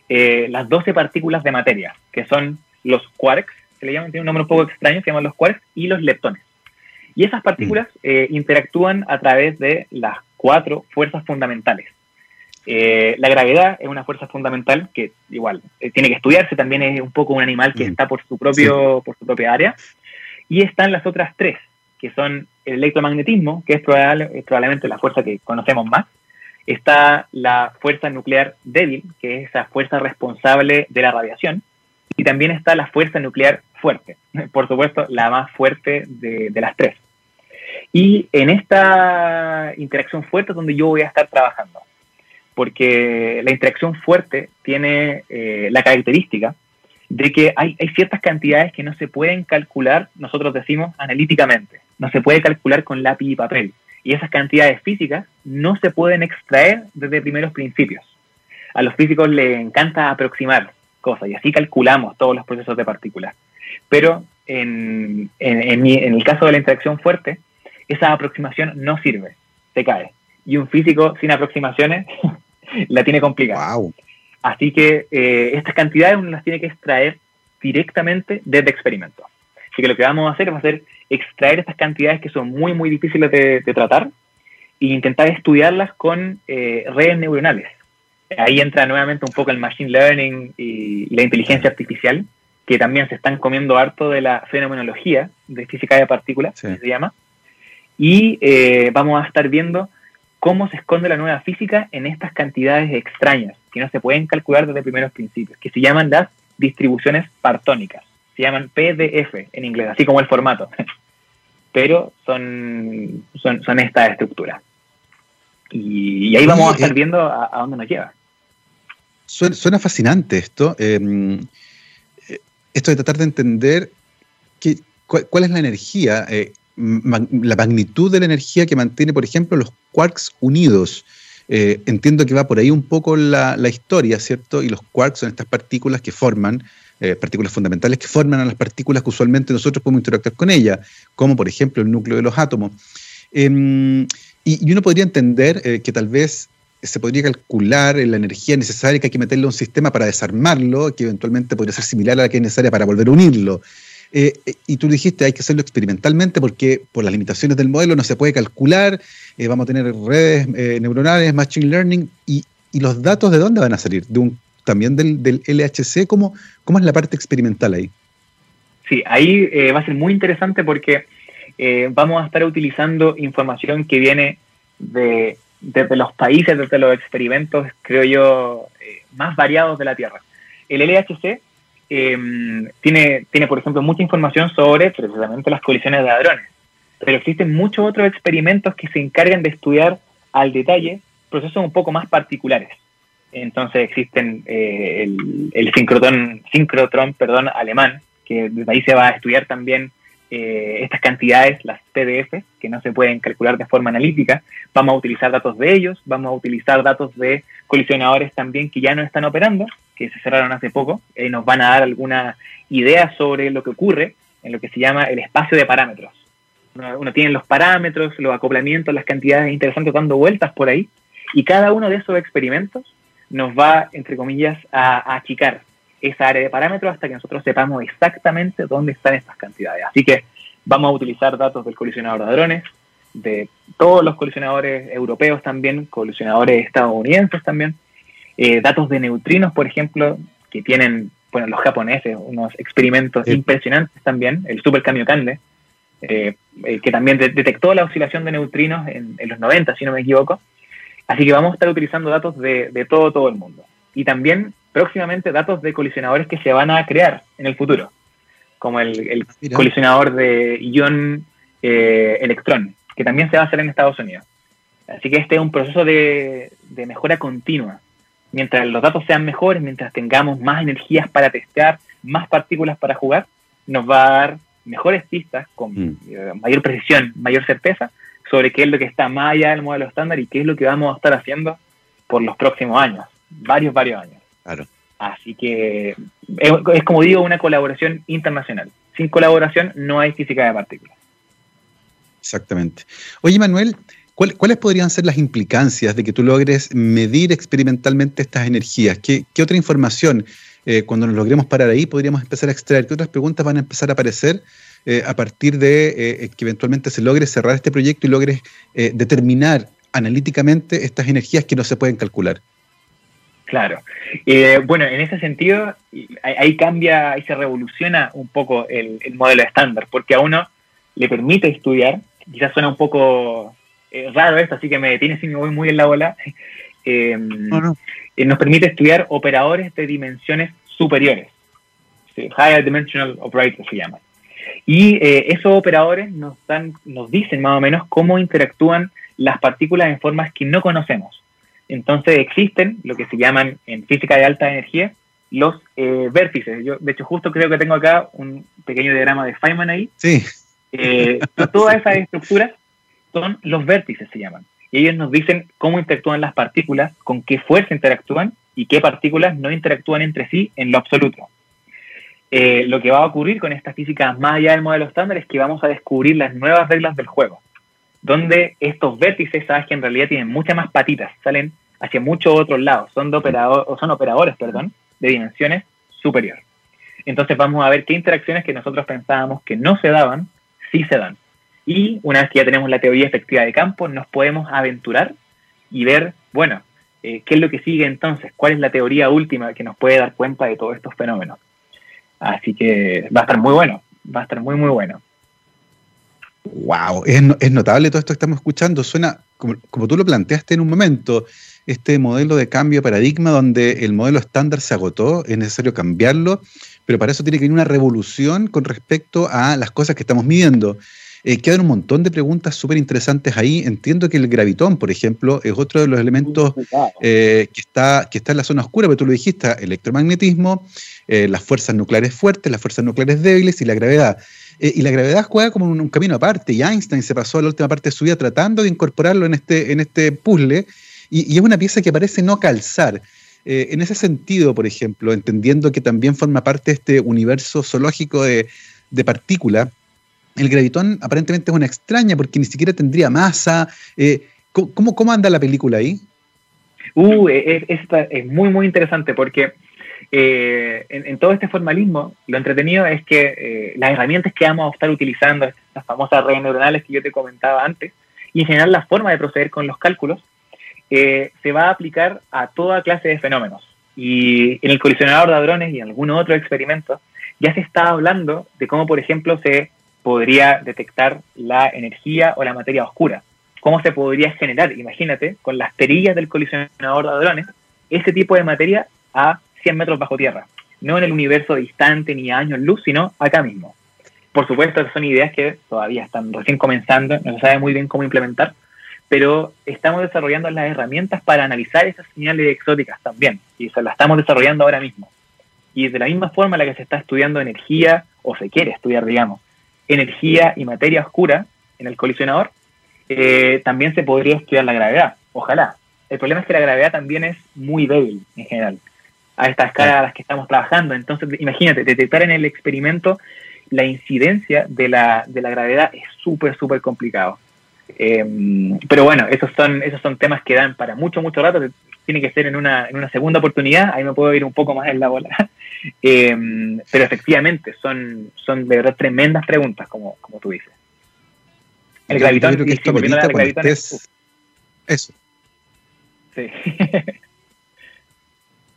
las 12 partículas de materia, que son los quarks, se le llaman, tiene un nombre un poco extraño, se llaman los quarks y los leptones. Y esas partículas mm. eh, interactúan a través de las cuatro fuerzas fundamentales. Eh, la gravedad es una fuerza fundamental que igual eh, tiene que estudiarse, también es un poco un animal que mm. está por su, propio, por su propia área. Y están las otras tres, que son el electromagnetismo, que es, probable, es probablemente la fuerza que conocemos más. Está la fuerza nuclear débil, que es esa fuerza responsable de la radiación. Y también está la fuerza nuclear fuerte, por supuesto, la más fuerte de, las tres. Y en esta interacción fuerte es donde yo voy a estar trabajando, porque la interacción fuerte tiene eh, la característica de que hay, hay, ciertas cantidades que no se pueden calcular, nosotros decimos analíticamente, no se puede calcular con lápiz y papel. Y esas cantidades físicas no se pueden extraer desde primeros principios. A los físicos les encanta aproximar cosas y así calculamos todos los procesos de partículas. Pero en, el caso de la interacción fuerte, esa aproximación no sirve, se cae. Y un físico sin aproximaciones la tiene complicada. Así que eh, estas cantidades uno las tiene que extraer directamente desde experimento. Así que lo que vamos a hacer es hacer extraer estas cantidades que son muy, muy difíciles de, tratar e intentar estudiarlas con eh, redes neuronales. Ahí entra nuevamente un poco el machine learning y la inteligencia artificial, que también se están comiendo harto de la fenomenología de física de partículas, se llama. Y eh, vamos a estar viendo cómo se esconde la nueva física en estas cantidades extrañas que no se pueden calcular desde primeros principios, que se llaman las distribuciones partónicas. Se llaman PDF en inglés, así como el formato. Pero son, son, son estas estructuras. Y, ahí vamos a estar eh, viendo a, dónde nos lleva. Suena, fascinante esto. Em, eh, esto de tratar de entender cuál, es la energía, eh, la magnitud de la energía que mantiene, por ejemplo, los quarks unidos. entiendo que va por ahí un poco la, historia, ¿cierto? Y los quarks son estas partículas que forman, partículas fundamentales que forman a las partículas que usualmente nosotros podemos interactuar con ellas, como por ejemplo el núcleo de los átomos. Em, y, uno podría entender eh, que tal vez se podría calcular la energía necesaria que hay que meterle a un sistema para desarmarlo, que eventualmente podría ser similar a la que es necesaria para volver a unirlo. Eh, eh, y tú dijiste, hay que hacerlo experimentalmente porque por las limitaciones del modelo no se puede calcular, vamos a tener redes neuronales, machine learning, y, los datos de dónde van a salir? ¿De un, ¿También del, del LHC? ¿Cómo, ¿Cómo es la parte experimental ahí? Sí, ahí va a ser muy interesante porque eh, vamos a estar utilizando información que viene de, desde los países, desde los experimentos, creo yo, eh, más variados de la Tierra. El LHC em, tiene, tiene, por ejemplo, mucha información sobre precisamente las colisiones de hadrones, pero existen muchos otros experimentos que se encargan de estudiar al detalle procesos un poco más particulares. Entonces existen eh, el, el sincrotrón perdón, alemán, que desde ahí se va a estudiar también eh, estas cantidades, las PDF, que no se pueden calcular de forma analítica, vamos a utilizar datos de ellos, vamos a utilizar datos de colisionadores también que ya no están operando, que se cerraron hace poco, y nos van a dar alguna idea sobre lo que ocurre en lo que se llama el espacio de parámetros. Uno, tiene los parámetros, los acoplamientos, las cantidades interesantes dando vueltas por ahí, y cada uno de esos experimentos nos va, entre comillas, a achicar esa área de parámetros hasta que nosotros sepamos exactamente dónde están estas cantidades. Así que vamos a utilizar datos del colisionador de drones, de todos los colisionadores europeos también, colisionadores estadounidenses también, eh, datos de neutrinos, por ejemplo, que tienen, bueno, los japoneses, unos experimentos impresionantes también, el Super Kamiokande, eh, eh, que también detectó la oscilación de neutrinos en, los 90, si no me equivoco. Así que vamos a estar utilizando datos de, de todo, todo el mundo. Y también próximamente datos de colisionadores que se van a crear en el futuro, como el, colisionador de ion eh, electrón, que también se va a hacer en Estados Unidos. Así que este es un proceso de, mejora continua. Mientras los datos sean mejores, mientras tengamos más energías para testear, más partículas para jugar, nos va a dar mejores pistas con mm. eh, mayor precisión, mayor certeza sobre qué es lo que está más allá del modelo estándar y qué es lo que vamos a estar haciendo por los próximos años, varios, varios años. Claro. Así que es, como digo, una colaboración internacional. Sin colaboración no hay física de partículas. Exactamente. Oye, Manuel, ¿cuáles podrían ser las implicancias de que tú logres medir experimentalmente estas energías? ¿Qué, otra información, eh, cuando nos logremos parar ahí, podríamos empezar a extraer? ¿Qué otras preguntas van a empezar a aparecer eh, a partir de eh, que eventualmente se logre cerrar este proyecto y logres determinar analíticamente estas energías que no se pueden calcular? Claro. Eh, bueno, en ese sentido, ahí, cambia, ahí se revoluciona un poco el, modelo estándar, porque a uno le permite estudiar, quizás suena un poco eh, raro esto, así que me detiene si me voy muy en la bola, eh, nos permite estudiar operadores de dimensiones superiores, higher dimensional operators se llaman. Y esos operadores nos, dan, nos dicen más o menos cómo interactúan las partículas en formas que no conocemos. Entonces existen lo que se llaman en física de alta energía los eh, vértices. Yo, de hecho, justo creo que tengo acá un pequeño diagrama de Feynman ahí. Sí. Eh, todas esas estructuras son los vértices, se llaman. Y ellos nos dicen cómo interactúan las partículas, con qué fuerza interactúan y qué partículas no interactúan entre sí en lo absoluto. Eh, lo que va a ocurrir con esta física más allá del modelo estándar es que vamos a descubrir las nuevas reglas del juego, donde estos vértices, sabes que en realidad tienen muchas más patitas, salen hacia muchos otros lados, son, de operador, o son operadores perdón, de dimensiones superior. Entonces vamos a ver qué interacciones que nosotros pensábamos que no se daban, sí se dan. Y una vez que ya tenemos la teoría efectiva de campo, nos podemos aventurar y ver, bueno, eh, qué es lo que sigue entonces, cuál es la teoría última que nos puede dar cuenta de todos estos fenómenos. Así que va a estar muy bueno, va a estar muy, muy bueno. Wow, es, es notable todo esto que estamos escuchando. Suena, como, como, tú lo planteaste en un momento, este modelo de cambio de paradigma donde el modelo estándar se agotó, es necesario cambiarlo, pero para eso tiene que haber una revolución con respecto a las cosas que estamos midiendo. Eh, quedan un montón de preguntas súper interesantes ahí. Entiendo que el gravitón, por ejemplo, es otro de los elementos eh, que, está, que está en la zona oscura, pero tú lo dijiste, electromagnetismo, eh, las fuerzas nucleares fuertes, las fuerzas nucleares débiles y la gravedad. Eh, y la gravedad juega como un, camino aparte, y Einstein se pasó la última parte de su vida tratando de incorporarlo en este, en este puzzle, y, es una pieza que parece no calzar. Eh, en ese sentido, por ejemplo, entendiendo que también forma parte de este universo zoológico de, de partículas, el gravitón aparentemente es una extraña porque ni siquiera tendría masa. Eh, ¿cómo, ¿Cómo anda la película ahí? Uh, es, es muy, muy interesante porque eh, en, todo este formalismo, lo entretenido es que eh, las herramientas que vamos a estar utilizando, las famosas redes neuronales que yo te comentaba antes, y en general la forma de proceder con los cálculos, eh, se va a aplicar a toda clase de fenómenos. Y en el colisionador de hadrones y en algunos otros experimentos, ya se está hablando de cómo, por ejemplo, se podría detectar la energía o la materia oscura. ¿Cómo se podría generar, imagínate, con las perillas del colisionador de hadrones, ese tipo de materia a 100 metros bajo tierra? No en el universo distante ni años luz, sino acá mismo. Por supuesto, son ideas que todavía están recién comenzando, no se sabe muy bien cómo implementar, pero estamos desarrollando las herramientas para analizar esas señales exóticas también, y se las estamos desarrollando ahora mismo. Y de la misma forma en la que se está estudiando energía, o se quiere estudiar, digamos, energía y materia oscura en el colisionador, eh, también se podría estudiar la gravedad. Ojalá. El problema es que la gravedad también es muy débil en general a esta escala a las que estamos trabajando. Entonces, imagínate, detectar en el experimento la incidencia de la, de la gravedad es súper, súper complicado. Eh, pero bueno, esos son, esos son temas que dan para mucho, mucho rato. Tiene que ser en una, en una segunda oportunidad. Ahí me puedo ir un poco más en la bola. Eh, pero efectivamente, son, son de verdad tremendas preguntas, como, como tú dices. El gravitón, y, la gravitón estés... Eso. Sí.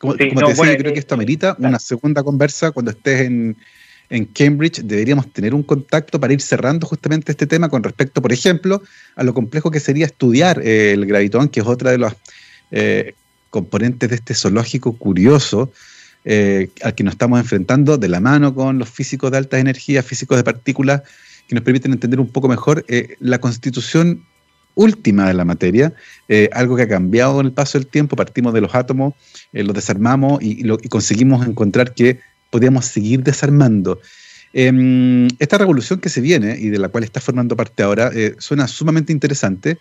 como, sí, como no, te decía, bueno, yo creo que esto amerita eh, una segunda conversa cuando estés en, en Cambridge. Deberíamos tener un contacto para ir cerrando justamente este tema con respecto, por ejemplo, a lo complejo que sería estudiar eh, el gravitón, que es otra de los eh, componentes de este zoológico curioso eh, al que nos estamos enfrentando de la mano con los físicos de altas energías, físicos de partículas, que nos permiten entender un poco mejor eh, la constitución última de la materia, eh, algo que ha cambiado con el paso del tiempo, partimos de los átomos, eh, los desarmamos y, conseguimos encontrar que podíamos seguir desarmando. Em, esta revolución que se viene y de la cual está formando parte ahora suena sumamente interesante.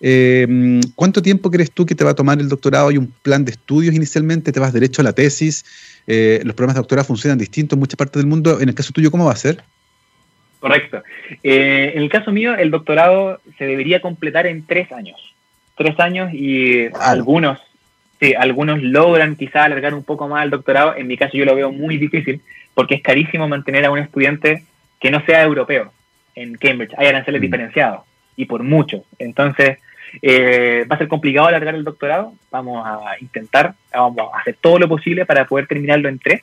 Eh, ¿Cuánto tiempo crees tú que te va a tomar el doctorado? ¿Hay un plan de estudios inicialmente? ¿Te vas derecho a la tesis? Eh, ¿Los programas de doctorado funcionan distintos en muchas partes del mundo? En el caso tuyo, ¿cómo va a ser? Correcto. Eh, en el caso mío, el doctorado se debería completar en tres años. Tres años y wow. algunos, sí, algunos logran quizá alargar un poco más el doctorado. En mi caso yo lo veo muy difícil porque es carísimo mantener a un estudiante que no sea europeo en Cambridge. Hay aranceles mm. diferenciados y por mucho. Entonces, eh, va a ser complicado alargar el doctorado. Vamos a intentar, vamos a hacer todo lo posible para poder terminarlo en tres.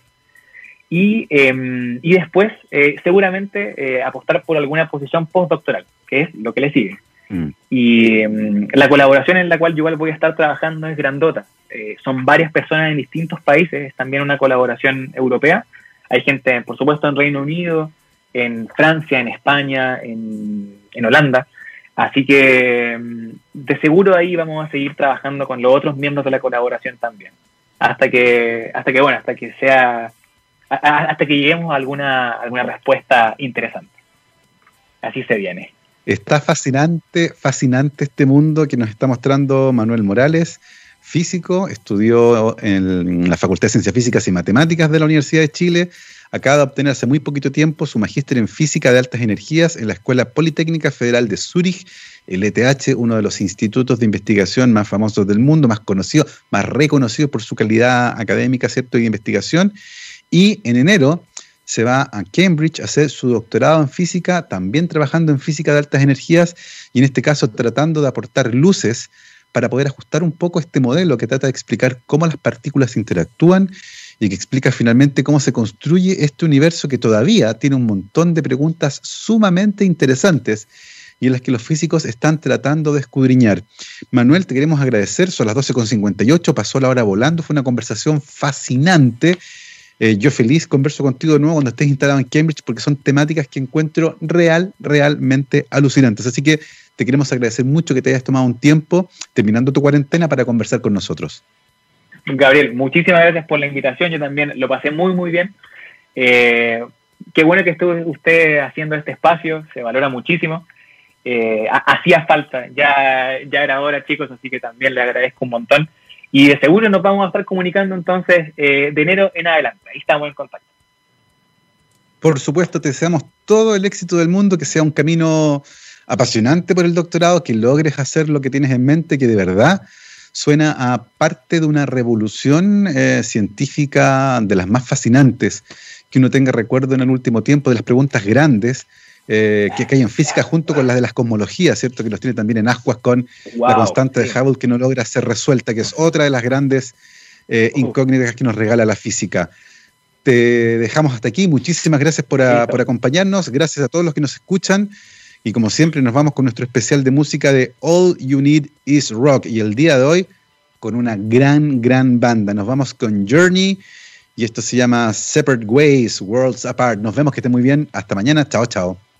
Y, eh, y después, eh, seguramente, eh, apostar por alguna posición postdoctoral, que es lo que le sigue. Mm. Y em, la colaboración en la cual yo igual voy a estar trabajando es grandota. Eh, son varias personas en distintos países, es también una colaboración europea. Hay gente, por supuesto, en Reino Unido, en Francia, en España, en, en Holanda. Así que de seguro ahí vamos a seguir trabajando con los otros miembros de la colaboración también. Hasta que, hasta que bueno, hasta que sea, hasta que lleguemos a alguna, alguna respuesta interesante. Así se viene. Está fascinante, fascinante este mundo que nos está mostrando Manuel Morales, físico, estudió en la Facultad de Ciencias Físicas y Matemáticas de la Universidad de Chile, acaba de obtener hace muy poquito tiempo su magíster en física de altas energías en la Escuela Politécnica Federal de Zúrich, el ETH, uno de los institutos de investigación más famosos del mundo, más conocido, más reconocido por su calidad académica. Y de investigación. Y en enero se va a Cambridge a hacer su doctorado en física, también trabajando en física de altas energías y en este caso tratando de aportar luces para poder ajustar un poco este modelo que trata de explicar cómo las partículas interactúan y que explica finalmente cómo se construye este universo que todavía tiene un montón de preguntas sumamente interesantes y en las que los físicos están tratando de escudriñar. Manuel, te queremos agradecer, son las 12.58, pasó la hora volando, fue una conversación fascinante. Eh, yo feliz converso contigo de nuevo cuando estés instalado en Cambridge porque son temáticas que encuentro real, realmente alucinantes. Así que te queremos agradecer mucho que te hayas tomado un tiempo terminando tu cuarentena para conversar con nosotros. Gabriel, muchísimas gracias por la invitación. Yo también lo pasé muy, muy bien. Eh, qué bueno que estuvo usted haciendo este espacio, se valora muchísimo. Eh, hacía falta, ya, ya era hora, chicos, así que también le agradezco un montón. Y de seguro nos vamos a estar comunicando entonces eh, de enero en adelante. Ahí estamos en contacto. Por supuesto, te deseamos todo el éxito del mundo, que sea un camino apasionante por el doctorado, que logres hacer lo que tienes en mente, que de verdad suena a parte de una revolución eh, científica de las más fascinantes que uno tenga recuerdo en el último tiempo de las preguntas grandes eh, que, hay en física junto con las de las cosmologías, ¿cierto? Que los tiene también en ascuas con la constante de Hubble que no logra ser resuelta, que es otra de las grandes eh, incógnitas que nos regala la física. Te dejamos hasta aquí. Muchísimas gracias por, por acompañarnos. Gracias a todos los que nos escuchan. Y como siempre nos vamos con nuestro especial de música de All You Need Is Rock. Y el día de hoy con una gran, gran banda. Nos vamos con Journey y esto se llama Separate Ways, Worlds Apart. Nos vemos que esté muy bien. Hasta mañana. Chao, chao.